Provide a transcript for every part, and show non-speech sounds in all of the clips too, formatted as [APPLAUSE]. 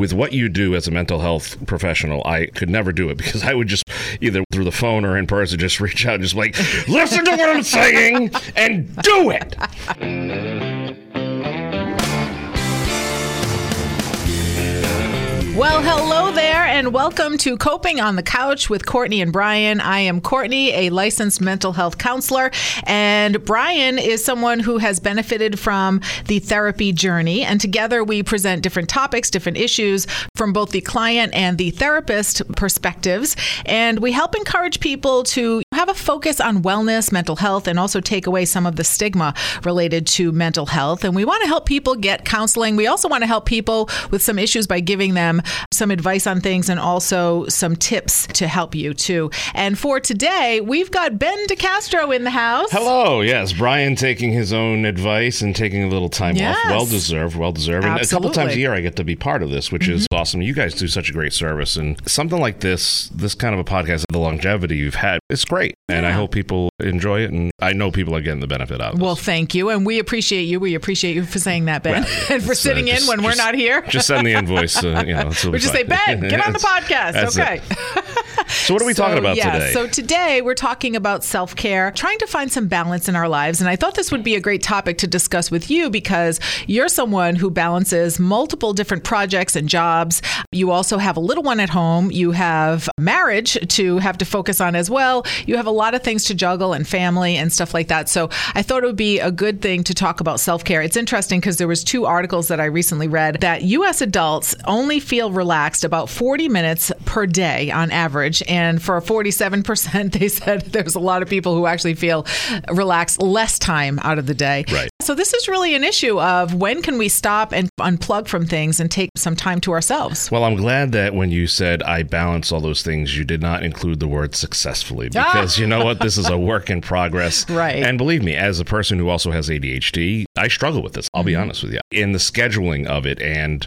with what you do as a mental health professional, I could never do it because I would just either through the phone or in person just reach out and just like, listen to what I'm saying and do it. Well, hello there, and welcome to Coping on the Couch with Courtney and Brian. I am Courtney, a licensed mental health counselor, and Brian is someone who has benefited from the therapy journey. And together we present different topics, different issues from both the client and the therapist perspectives. And we help encourage people to have a focus on wellness, mental health, and also take away some of the stigma related to mental health. And we want to help people get counseling. We also want to help people with some issues by giving them some advice on things and also some tips to help you too. And for today, we've got Ben DeCastro in the house. Hello, yes, Brian taking his own advice and taking a little time Yes. off. Well deserved, well deserved. And a couple times a year I get to be part of this, which is mm-hmm. awesome. You guys do such a great service and something like this, this kind of a podcast, the longevity you've had, it's great. And I hope people enjoy it and I know people are getting the benefit out of it. Well, thank you. And we appreciate you. We appreciate you for saying that, Ben, Well, [LAUGHS] and for uh, sitting in just- when we're not here. [LAUGHS] Just send the invoice. Uh, you know, [LAUGHS] we just say, Ben, get on the podcast. Okay. So what are we talking about yeah, today? So today we're talking about self care, trying to find some balance in our lives. And I thought this would be a great topic to discuss with you because you're someone who balances multiple different projects and jobs. You also have a little one at home. You have marriage to have to focus on as well. You have a lot of things to juggle and family and stuff like that. So I thought it would be a good thing to talk about self care. It's interesting because there was two articles that I recently read that U.S. adults only feel relaxed about 40 minutes per day on average, and for 47%, [LAUGHS] they said there's a lot of people who actually feel relaxed less time out of the day. Right. So this is really an issue of when can we stop and unplug from things and take some time to ourselves. Well, I'm glad that when you said I balance all those things, you did not include the word successfully ah! because you know what? This is a [LAUGHS] work in progress. Right. And believe me, as a person who also has ADHD, I struggle with this. I'll be mm-hmm. honest with you. In the scheduling of it, and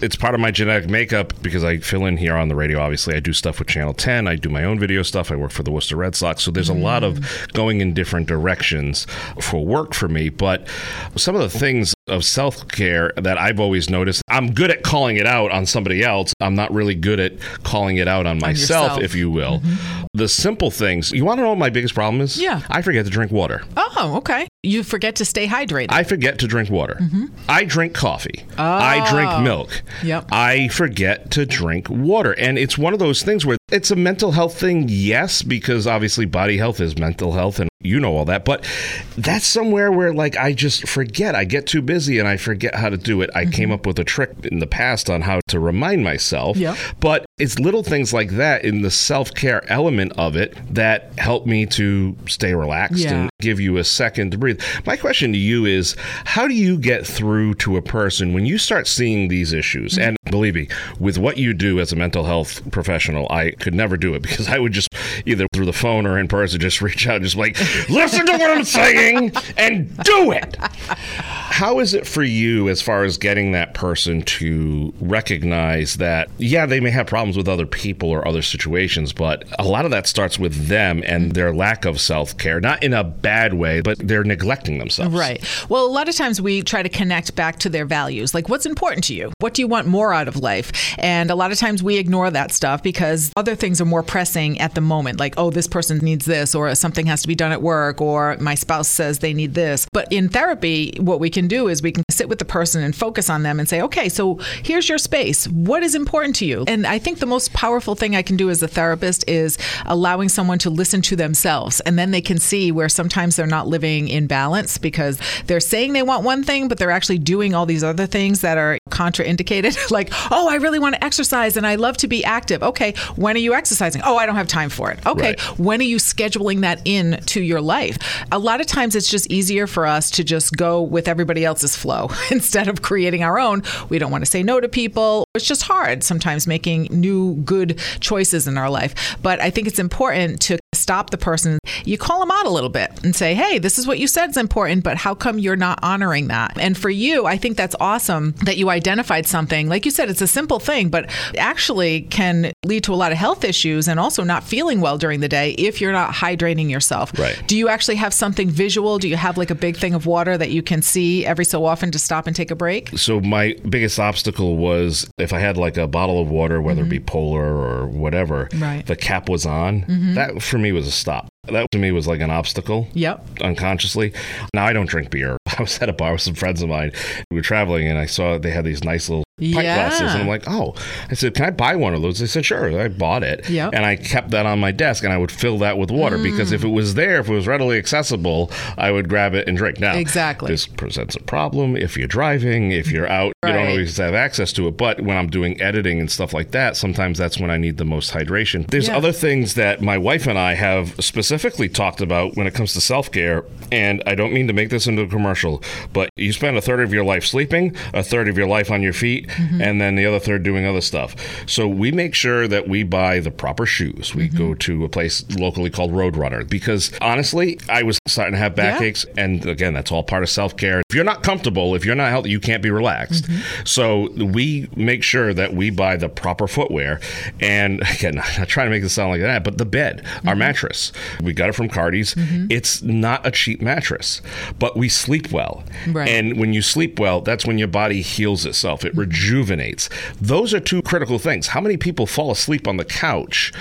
it's part of my genetic makeup because I fill in here on the radio. Obviously, I do stuff with Channel 10, I do my own video stuff, I work for the Worcester Red Sox. So there's a lot of mm. going in different directions for work for me. But some of the things of self care that I've always noticed, I'm good at calling it out on somebody else. I'm not really good at calling it out on myself, yourself. if you will. Mm-hmm. The simple things. You want to know what my biggest problem is? Yeah. I forget to drink water. Oh, okay. You forget to stay hydrated. I forget to drink water. Mm-hmm. I drink coffee. I drink oh. milk. Yep. I forget to drink water. And it's one of those things where it's a mental health thing, yes, because obviously body health is mental health and you know all that. But that's somewhere where like I just forget. I get too busy and I forget how to do it. I came mm-hmm. up with a trick in the past on how to remind myself. Yep. But it's little things like that in the self care element of it that help me to stay relaxed Yeah. and give you a second to breathe. My question to you is how do you get through to a person when you start seeing these issues? Mm-hmm. And believe me, with what you do as a mental health professional, I could never do it because I would just either through the phone or in person just reach out and just like, listen to what I'm saying and do it. How is it for you as far as getting that person to recognize that, yeah, they may have problems with other people or other situations, but a lot of that starts with them and their lack of self care, not in a bad way, but they're neglecting themselves. Right. Well, a lot of times we try to connect back to their values. Like, what's important to you? What do you want more out of life? And a lot of times we ignore that stuff because other things are more pressing at the moment. Like, oh, this person needs this, or something has to be done at work, or my spouse says they need this. But in therapy, what we can do is we can sit with the person and focus on them and say, okay, so here's your space. What is important to you? And I think the most powerful thing I can do as a therapist is allowing someone to listen to themselves. And then they can see where sometimes they're not living in balance because they're saying they want one thing, but they're actually doing all these other things that are contraindicated. [LAUGHS] like, oh, I really want to exercise and I love to be active. Okay, when are you exercising? Oh, I don't have time for it. Okay, Right. when are you scheduling that in to your life? A lot of times it's just easier for us to just go with everybody else's flow [LAUGHS] instead of creating our own. We don't want to say no to people. It's just hard sometimes making new good choices in our life. But I think it's important to stop the person. You call them out a little bit and say, hey, this is what you said is important, but how come you're not honoring that? And for you, I think that's awesome that you identified something. Like you said, it's a simple thing, but actually can lead to a lot of health issues and also not feeling well during the day if you're not hydrating yourself. Right. Do you actually have something visual? Do you have like a big thing of water that you can see every so often to stop and take a break? So my biggest obstacle was if I had like a bottle of water, whether it be mm-hmm. polar or whatever, Right. the cap was on. Mm-hmm. That for me was a stop. That to me was like an obstacle. Yep. Unconsciously. Now I don't drink beer. [LAUGHS] I was at a bar with some friends of mine. We were traveling and I saw they had these nice little pint Yeah. glasses. And I'm like, oh, I said, can I buy one of those? They said, sure. I bought it. Yep. And I kept that on my desk and I would fill that with water because if mm. it was there, if it was readily accessible, I would grab it and drink. Now, Exactly. this presents a problem if you're driving, if you're out, you don't always have access to it. But when I'm doing editing and stuff like that, sometimes that's when I need the most hydration. There's Yeah. other things that my wife and I have specifically talked about when it comes to self care. And I don't mean to make this into a commercial, but you spend a third of your life sleeping, a third of your life on your feet, Mm-hmm. and then the other third doing other stuff. So we make sure that we buy the proper shoes. We Mm-hmm. go to a place locally called Roadrunner because honestly, I was starting to have Yeah. backaches. And again, that's all part of self care. If you're not comfortable, if you're not healthy, you can't be relaxed. Mm-hmm. So we make sure that we buy the proper footwear. And again, [LAUGHS] I'm not trying to make this sound like that, but the bed, our Mm-hmm. mattress, we got it from Cardi's. It's not a cheap mattress, but we sleep well. Right. And when you sleep well, that's when your body heals itself. It rejuvenates. Those are two critical things. How many people fall asleep on the couch,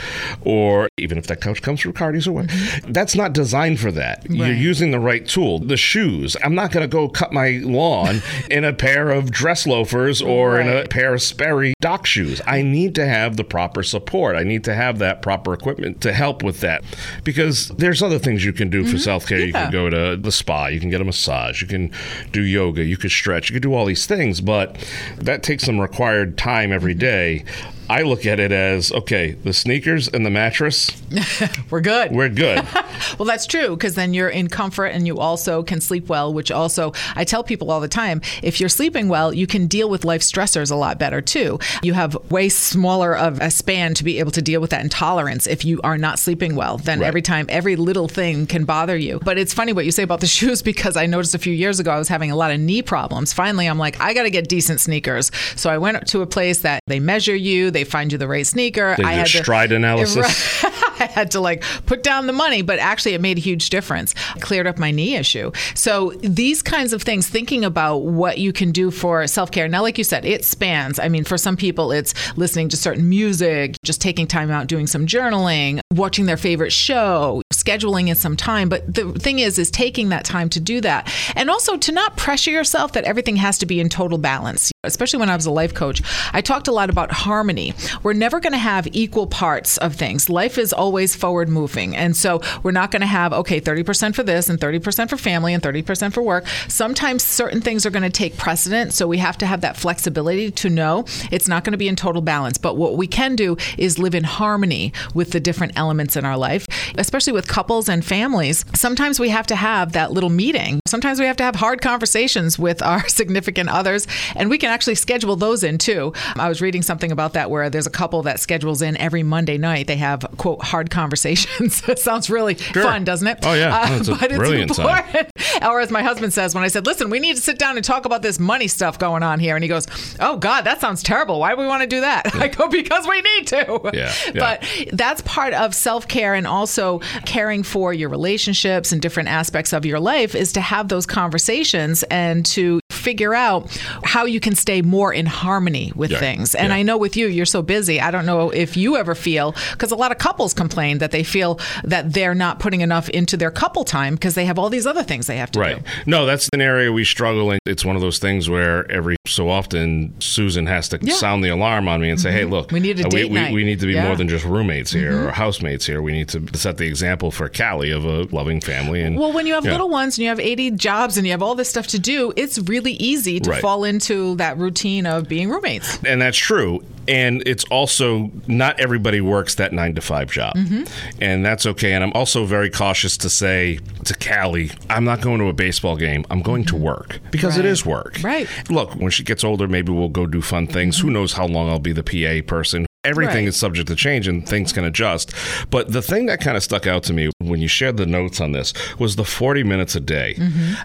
or even if that couch comes from Cardi's or what? Mm-hmm. That's not designed for that. You're using the right tool. The shoes. I'm not going to go cut my lawn [LAUGHS] in a pair of dress loafers or in a pair of Sperry dock shoes. I need to have the proper support. I need to have that proper equipment to help with that. Because there's other things you can do for mm-hmm. self care. You can go to the spa, you can get a massage, you can do yoga, you can stretch, you can do all these things, but that takes some required time every day. I look at it as okay, the sneakers and the mattress, [LAUGHS] We're good. we're good. [LAUGHS] Well, that's true because then you're in comfort and you also can sleep well, which also I tell people all the time if you're sleeping well, you can deal with life stressors a lot better too. You have way smaller of a span to be able to deal with that intolerance if you are not sleeping well. Then Right. every time, every little thing can bother you. But it's funny what you say about the [LAUGHS] shoes because I noticed a few years ago I was having a lot of knee problems. Finally, I'm like, I got to get decent sneakers. So I went to a place that they measure you, they find you the right sneaker. They I do had to- stride analysis. [LAUGHS] [LAUGHS] I had to like put down the money, but actually it made a huge difference. Cleared up my knee issue. So these kinds of things, thinking about what you can do for self care. Now, like you said, it spans. I mean, for some people, it's listening to certain music, just taking time out, doing some journaling, watching their favorite show, scheduling in some time. But the thing is, is taking that time to do that. And also to not pressure yourself that everything has to be in total balance. Especially when I was a life coach, I talked a lot about harmony. We're never going to have equal parts of things. Life is always forward moving. And so we're not going to have, okay, 30% for this and 30% for family and 30% for work. Sometimes certain things are going to take precedent. So we have to have that flexibility to know it's not going to be in total balance. But what we can do is live in harmony with the different elements in our life, especially with couples and families. Sometimes we have to have that little meeting. Sometimes we have to have hard conversations with our [LAUGHS] significant others, and we can actually schedule those in too. I was reading something about that where there's a couple that schedules in every Monday night. They have, quote, hard conversations. [LAUGHS] it sounds really fun, doesn't it? Uh, Oh, yeah. That's a [LAUGHS] but it's important. [LAUGHS] Or as my husband says, when I said, listen, we need to sit down and talk about this money stuff going on here. And he goes, oh, God, that sounds terrible. Why do we want to do that? I go, because we need to. Yeah, yeah. But that's part of self care and also caring for your relationships and different aspects of your life is to have those conversations and to figure out how you can stay more in harmony with Yeah, things. And yeah. I know with you, you're so busy. I don't know if you ever feel, because a lot of couples complain that they feel that they're not putting enough into their couple time because they have all these other things they have to do. Right. do. No, that's an area we struggle in. It's one of those things where every so often Susan has to Yeah. Mm-hmm. sound the alarm on me and say, "Hey, look, We need a uh, date we, night." we, need to be. Mm-hmm. more than just roommates here or housemates here. We need to set the example for Callie of a loving family." And Well, when you have little ones and you have 80 jobs and you have all this stuff to do, it's really easy to Right. fall into that routine of being roommates. and that's true. And it's also not everybody works that nine to five job, Mm-hmm. and that's okay. And I'm also very cautious to say to Callie, I'm not going to a baseball game. I'm going to work because it Mm-hmm. Right. is work. Right. Mm-hmm. Look, when she gets older, maybe we'll go do fun things. Who knows how long I'll be the PA person? Everything Right. is subject to change and things can adjust. But the thing that kind of stuck out to me when you shared the notes on this was the 40 minutes a day.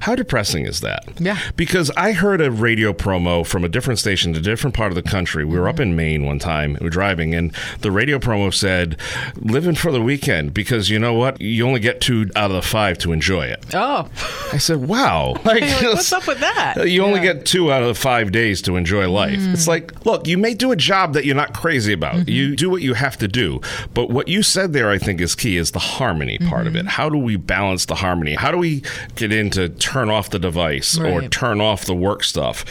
How depressing is that? Mm-hmm. Yeah. Because I heard a radio promo from a different station to a different part of the country. We were up in Maine one time, we were driving, and the radio promo said, living for the weekend because you know what? You only get two out of the five to enjoy it. Oh, I said, wow. [LAUGHS] Like, like, [LAUGHS] what's up with that? You only Yeah. get two out of the five days to enjoy life. It's like, look, you may do a job that you're not crazy about. You mm-hmm. do what you have to do. But what you said there, I think, is key is the harmony part of it. Mm-hmm. How do we balance the harmony? How do we get in to turn off the device or turn off the work stuff?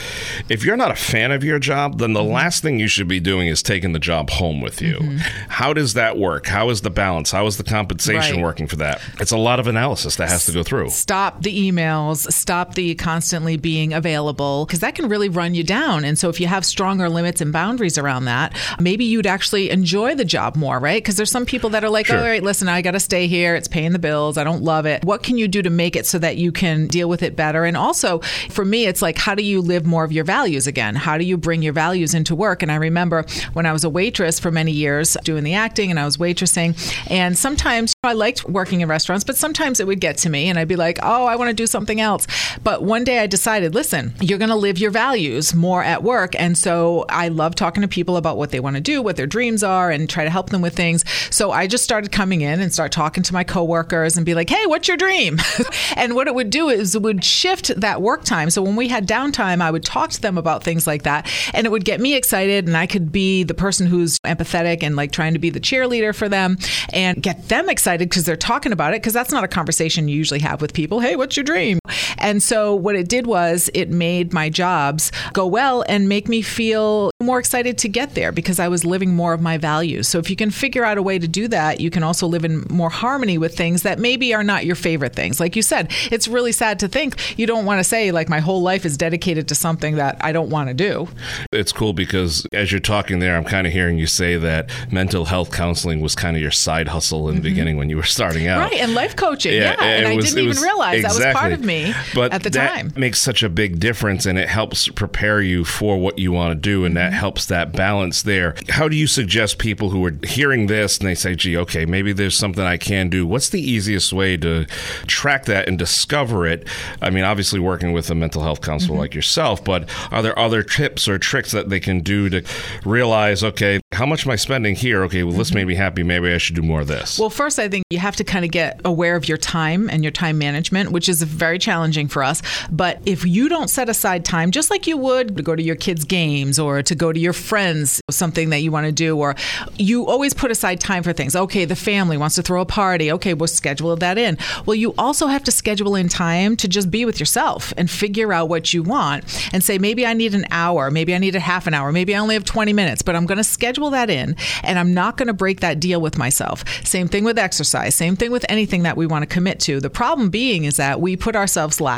If you're not a fan of your job, then the mm-hmm. last thing you should be doing is taking the job home with you. How does that work? How is the balance? How is the compensation Right. working for that? It's a lot of analysis that has to go through. stop the emails, stop the constantly being available, because that can really run you down. And so, if you have stronger limits and boundaries around that, maybe you'd actually enjoy the job more, right? Because there's some people that are like, Sure. all right, listen, I got to stay here. It's paying the bills. I don't love it. What can you do to make it so that you can deal with it better? And also, for me, it's like, how do you live more of your values again? How do you bring your values into work? And I remember when I was a waitress for many years doing the acting and I was waitressing, and sometimes I liked working in restaurants, but sometimes it would get to me and I'd be like, oh, I want to do something else. But one day I decided, listen, you're going to live your values more at work. And so I love talking to people about what they want to do, what their dreams are, and try to help them with things. So I just started coming in and start talking to my coworkers and be like, hey, what's your dream? [LAUGHS] and what it would do is it would shift that work time. So when we had downtime, I would talk to them about things like that. And it would get me excited. And I could be the person who's empathetic and like trying to be the cheerleader for them and get them excited because they're talking about it. Because that's not a conversation you usually have with people. Hey, what's your dream? And so what it did was it made my jobs go well and make me feel more excited to get there because I was living more of my values. So if you can figure out a way to do that, you can also live in more harmony with things that maybe are not your favorite things. Like you said, it's really sad to think you don't want to say like my whole life is dedicated to something that I don't want to do. It's cool because as you're talking there, I'm kind of hearing you say that mental health counseling was kind of your side hustle in the beginning when you were starting out. Mm-hmm. Right, and life coaching. Yeah, and, it I didn't even was- realize that was part of me but at the that time. makes such a big difference, and it helps prepare you for what you want to do, and that Mm-hmm. helps that balance there. How do you suggest people who are hearing this and they say, "Gee, okay, maybe there's something I can do"? What's the easiest way to track that and discover it? I mean, obviously working with a mental health counselor Mm-hmm. like yourself, but are there other tips or tricks that they can do to realize, okay, how much am I spending here? Okay, well, this made me happy. Maybe I should do more of this. Mm-hmm. Well, first, I think you have to kind of get aware of your time and your time management, which is a very challenging for us. But if you don't set aside time, just like you would to go to your kids' games or to go to your friends, something that you want to do, or you always put aside time for things. Okay, the family wants to throw a party. Okay, we'll schedule that in. Well, you also have to schedule in time to just be with yourself and figure out what you want and say, maybe I need an hour, maybe I need a half an hour, maybe I only have 20 minutes, but I'm going to schedule that in and I'm not going to break that deal with myself. Same thing with exercise, same thing with anything that we want to commit to. The problem being is that we put ourselves last.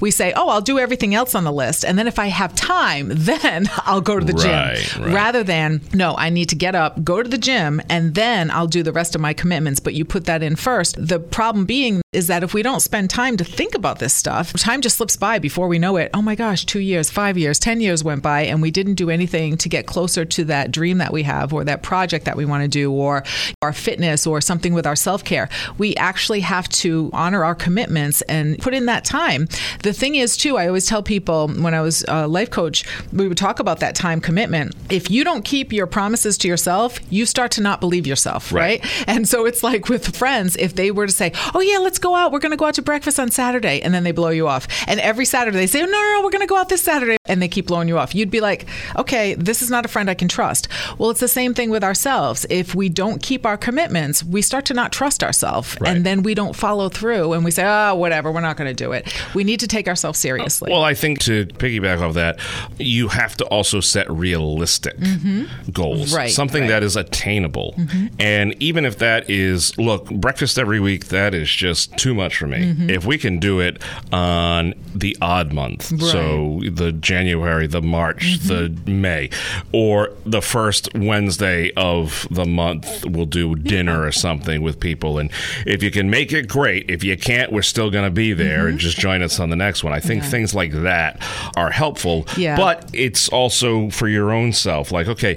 We say, oh, I'll do everything else on the list. And then if I have time, [LAUGHS] then I'll go to the Right, gym. right. Rather than, no, I need to get up, go to the gym, and then I'll do the rest of my commitments. But you put that in first. The problem being is that if we don't spend time to think about this stuff, time just slips by before we know it. Oh my gosh, two years, five years, 10 years went by, and we didn't do anything to get closer to that dream that we have or that project that we want to do or our fitness or something with our self care. We actually have to honor our commitments and put in that time. The thing is, too, I always tell people when I was a life coach, we would talk about that time commitment. If you don't keep your promises to yourself, you start to not believe yourself, Right. right? And so it's like with friends, if they were to say, Oh, yeah, let's go out. We're going to go out to breakfast on Saturday. And then they blow you off. And every Saturday they say, No, no, no, we're going to go out this Saturday. And they keep blowing you off. You'd be like, Okay, this is not a friend I can trust. Well, it's the same thing with ourselves. If we don't keep our commitments, we start to not trust ourselves. Right. And then we don't follow through and we say, Oh, whatever, we're not going to do it. We need to take ourselves seriously. Well, I think to piggyback off that, you have to also set realistic goals, Mm-hmm. Right, Something right. Mm-hmm. that is attainable. And even if that is, look, breakfast every week, that is just too much for me. Mm-hmm. If we can do it on the odd month, so the January, the March, the May, or the first Wednesday of the month, we'll do dinner or something with people. And if you can make it great, if you can't, we're still going to be there and just join us on the next one. I think Yeah. things like that are helpful, Yeah. but it's also for your own self. Like, okay,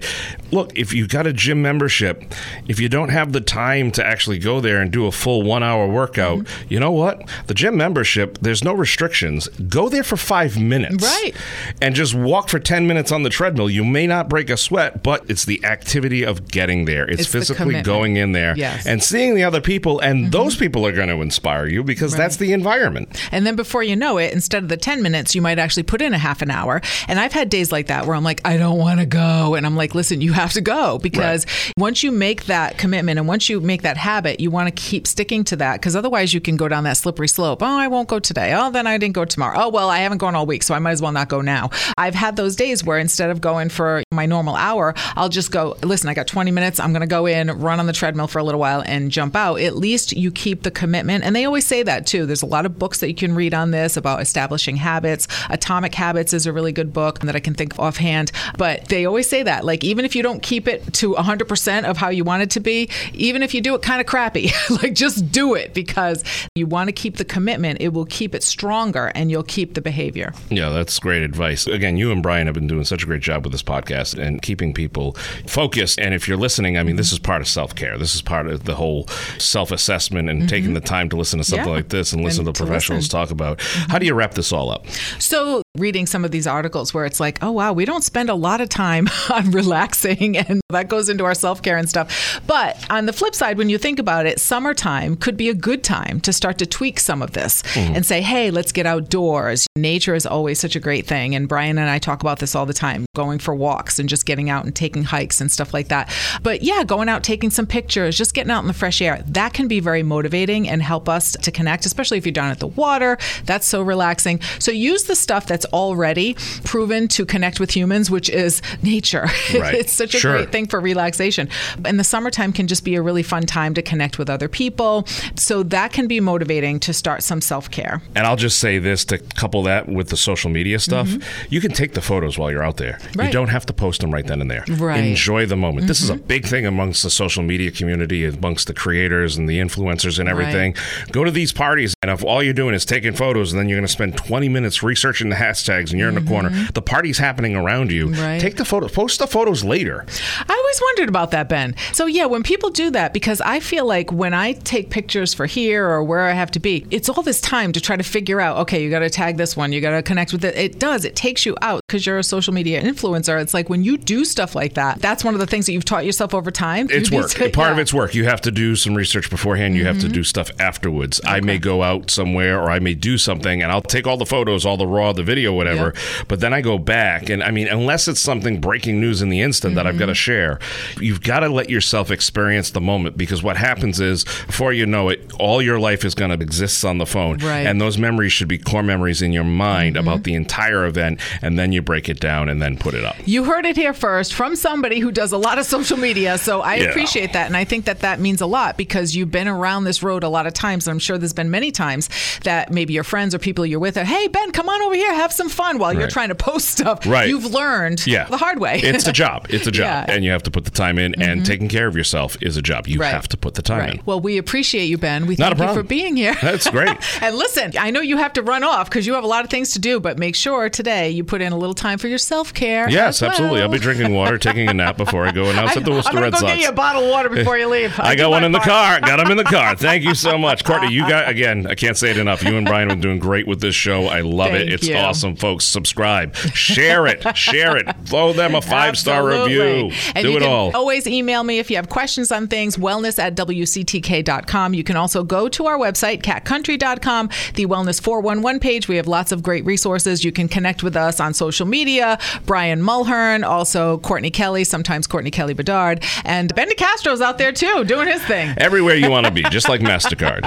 look, if you've got a gym membership, if you don't have the time to actually go there and do a full one hour workout, Mm-hmm. you know what? The gym membership, there's no restrictions. Go there for five minutes. Right. And just walk for 10 minutes on the treadmill. You may not break a sweat, but it's the activity of getting there. It's, It's physically commitment. going in there Yes. Mm-hmm. and seeing the other people, and those people are going to inspire you because that's the environment. And then before you know it, instead of the 10 minutes, you might actually put in a half an hour. And I've had days like that where I'm like, I don't want to go. And I'm like, listen, you have to go because once you make that commitment and once you make that habit, you want to keep sticking to that because otherwise you can go down that slippery slope. Oh, I won't go today. Oh, then I didn't go tomorrow. Oh, well, I haven't gone all week, so I might as well not go now. I've had those days where instead of going for my normal hour, I'll just go, listen, I got 20 minutes. I'm going to go in, run on the treadmill for a little while and jump out. At least you keep the commitment. And they always say that too. There's a lot of books that you can read on this about establishing habits. Atomic Habits is a really good book that I can think of offhand. But they always say that, like, even if you don't keep it to 100% of how you want it to be, even if you do it kind of crappy, [LAUGHS] like, just do it because you want to keep the commitment. It will keep it stronger and you'll keep the behavior. Yeah, that's great advice. Again, you and Brian have been doing such a great job with this podcast and keeping people focused. And if you're listening, I mean, this is part of self care. This is part of the whole self assessment and taking the time to listen to something Mm-hmm. Yeah. like this and listen And to to professionals listen. talk about. How do you wrap this all up? So, reading some of these articles where it's like, oh, wow, we don't spend a lot of time [LAUGHS] on relaxing, [LAUGHS] and that goes into our self care and stuff. But on the flip side, when you think about it, summertime could be a good time to start to tweak some of this mm-hmm. and say, hey, let's get outdoors. Nature is always such a great thing. And Brian and I talk about this all the time going for walks and just getting out and taking hikes and stuff like that. But yeah, going out, taking some pictures, just getting out in the fresh air, that can be very motivating and help us to connect, especially if you're down at the water. That's so relaxing. So use the stuff that's already proven to connect with humans, which is nature. [LAUGHS] Right. it's such a Sure. great thing for relaxation. And the summertime can just be a really fun time to connect with other people. So that can be motivating to start some self care. And I'll just say this to couple that with the social media stuff. You can take the photos while you're out there. You Mm-hmm. Don't have to post them right then and there. Right. Mm-hmm. Enjoy the moment. This is a big thing amongst the social media community, amongst the creators and the influencers and everything. Go to these parties, and if all you're doing is taking photos, and then you're going to spend 20 minutes researching the hashtags, and you're in the corner, the party's happening around you. Mm-hmm. Right. Take the photos. Post the photos later. I always wondered about that, Ben. So, yeah, when people do that, because I feel like when I take pictures for here or where I have to be, it's all this time to try to figure out, okay, you got to tag this one, you got to connect with it. It does, it takes you out because you're a social media influencer. It's like when you do stuff like that, that's one of the things that you've taught yourself over time. It's You work. to- Part of it's work. You have to do some research beforehand. You have Mm-hmm. to do stuff afterwards. I may go out somewhere or I may do something and I'll take all the photos, all the raw, the video, whatever. But then I go back and I mean, unless it's something breaking news in the instant that I've Mm-hmm. got to share, you've got to let yourself experience the moment because what happens is before you know it, all your life is going to exist on the phone. Right. Mm-hmm. And those memories should be core memories in your mind about the entire event. And then you break it down and then put it up. You heard it here first from somebody who does a lot of social media. So I Yeah. appreciate that. And I think that that means a lot because you've been around this road a lot of times. And I'm sure there's been many times that maybe your friends or people you're with are, hey, Ben, come on over here, have some fun while you're trying to post stuff. Right. You've learned Yeah. the hard way. it's a job. It's a [LAUGHS] job. Yeah. Mm-hmm. And you have to put the time in. And taking care of yourself is a job. You Right. have to put the time Right. in. Well, we appreciate you, Ben. We Not a thank you for being here. [LAUGHS] That's great. [LAUGHS] and listen, I know you have to run off because you have a lot of things to do, but make sure today you put in a little time for your self care. Yes, absolutely. I'll be drinking water, taking a nap before I go announce at the I'm Worcester gonna Red go Sox. get you a bottle of water before you leave. I I'll got one in the car. Got him in the car. Thank you so much, Courtney. You got again. I can't say it enough. You and Brian have been doing great with this show. I love Thank it. It's you. awesome, folks. Subscribe, share it, share it. Throw them a [LAUGHS] five star review. And Do you it can all. Always email me if you have questions on things, wellness at WCTK.com. You can also go to our website, catcountry.com, the Wellness 411 page. We have lots of great resources. You can connect with us on social media. Brian Mulhern, also Courtney Kelly, sometimes Courtney Kelly Bedard, and Ben DeCastro's out there too, doing his thing. [LAUGHS] Everywhere you want to be, just like MasterCard.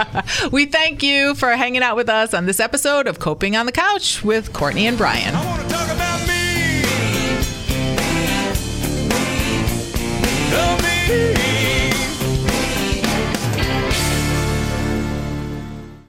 [LAUGHS] We thank you for hanging out with us on this episode of Coping on the Couch with Courtney and Brian.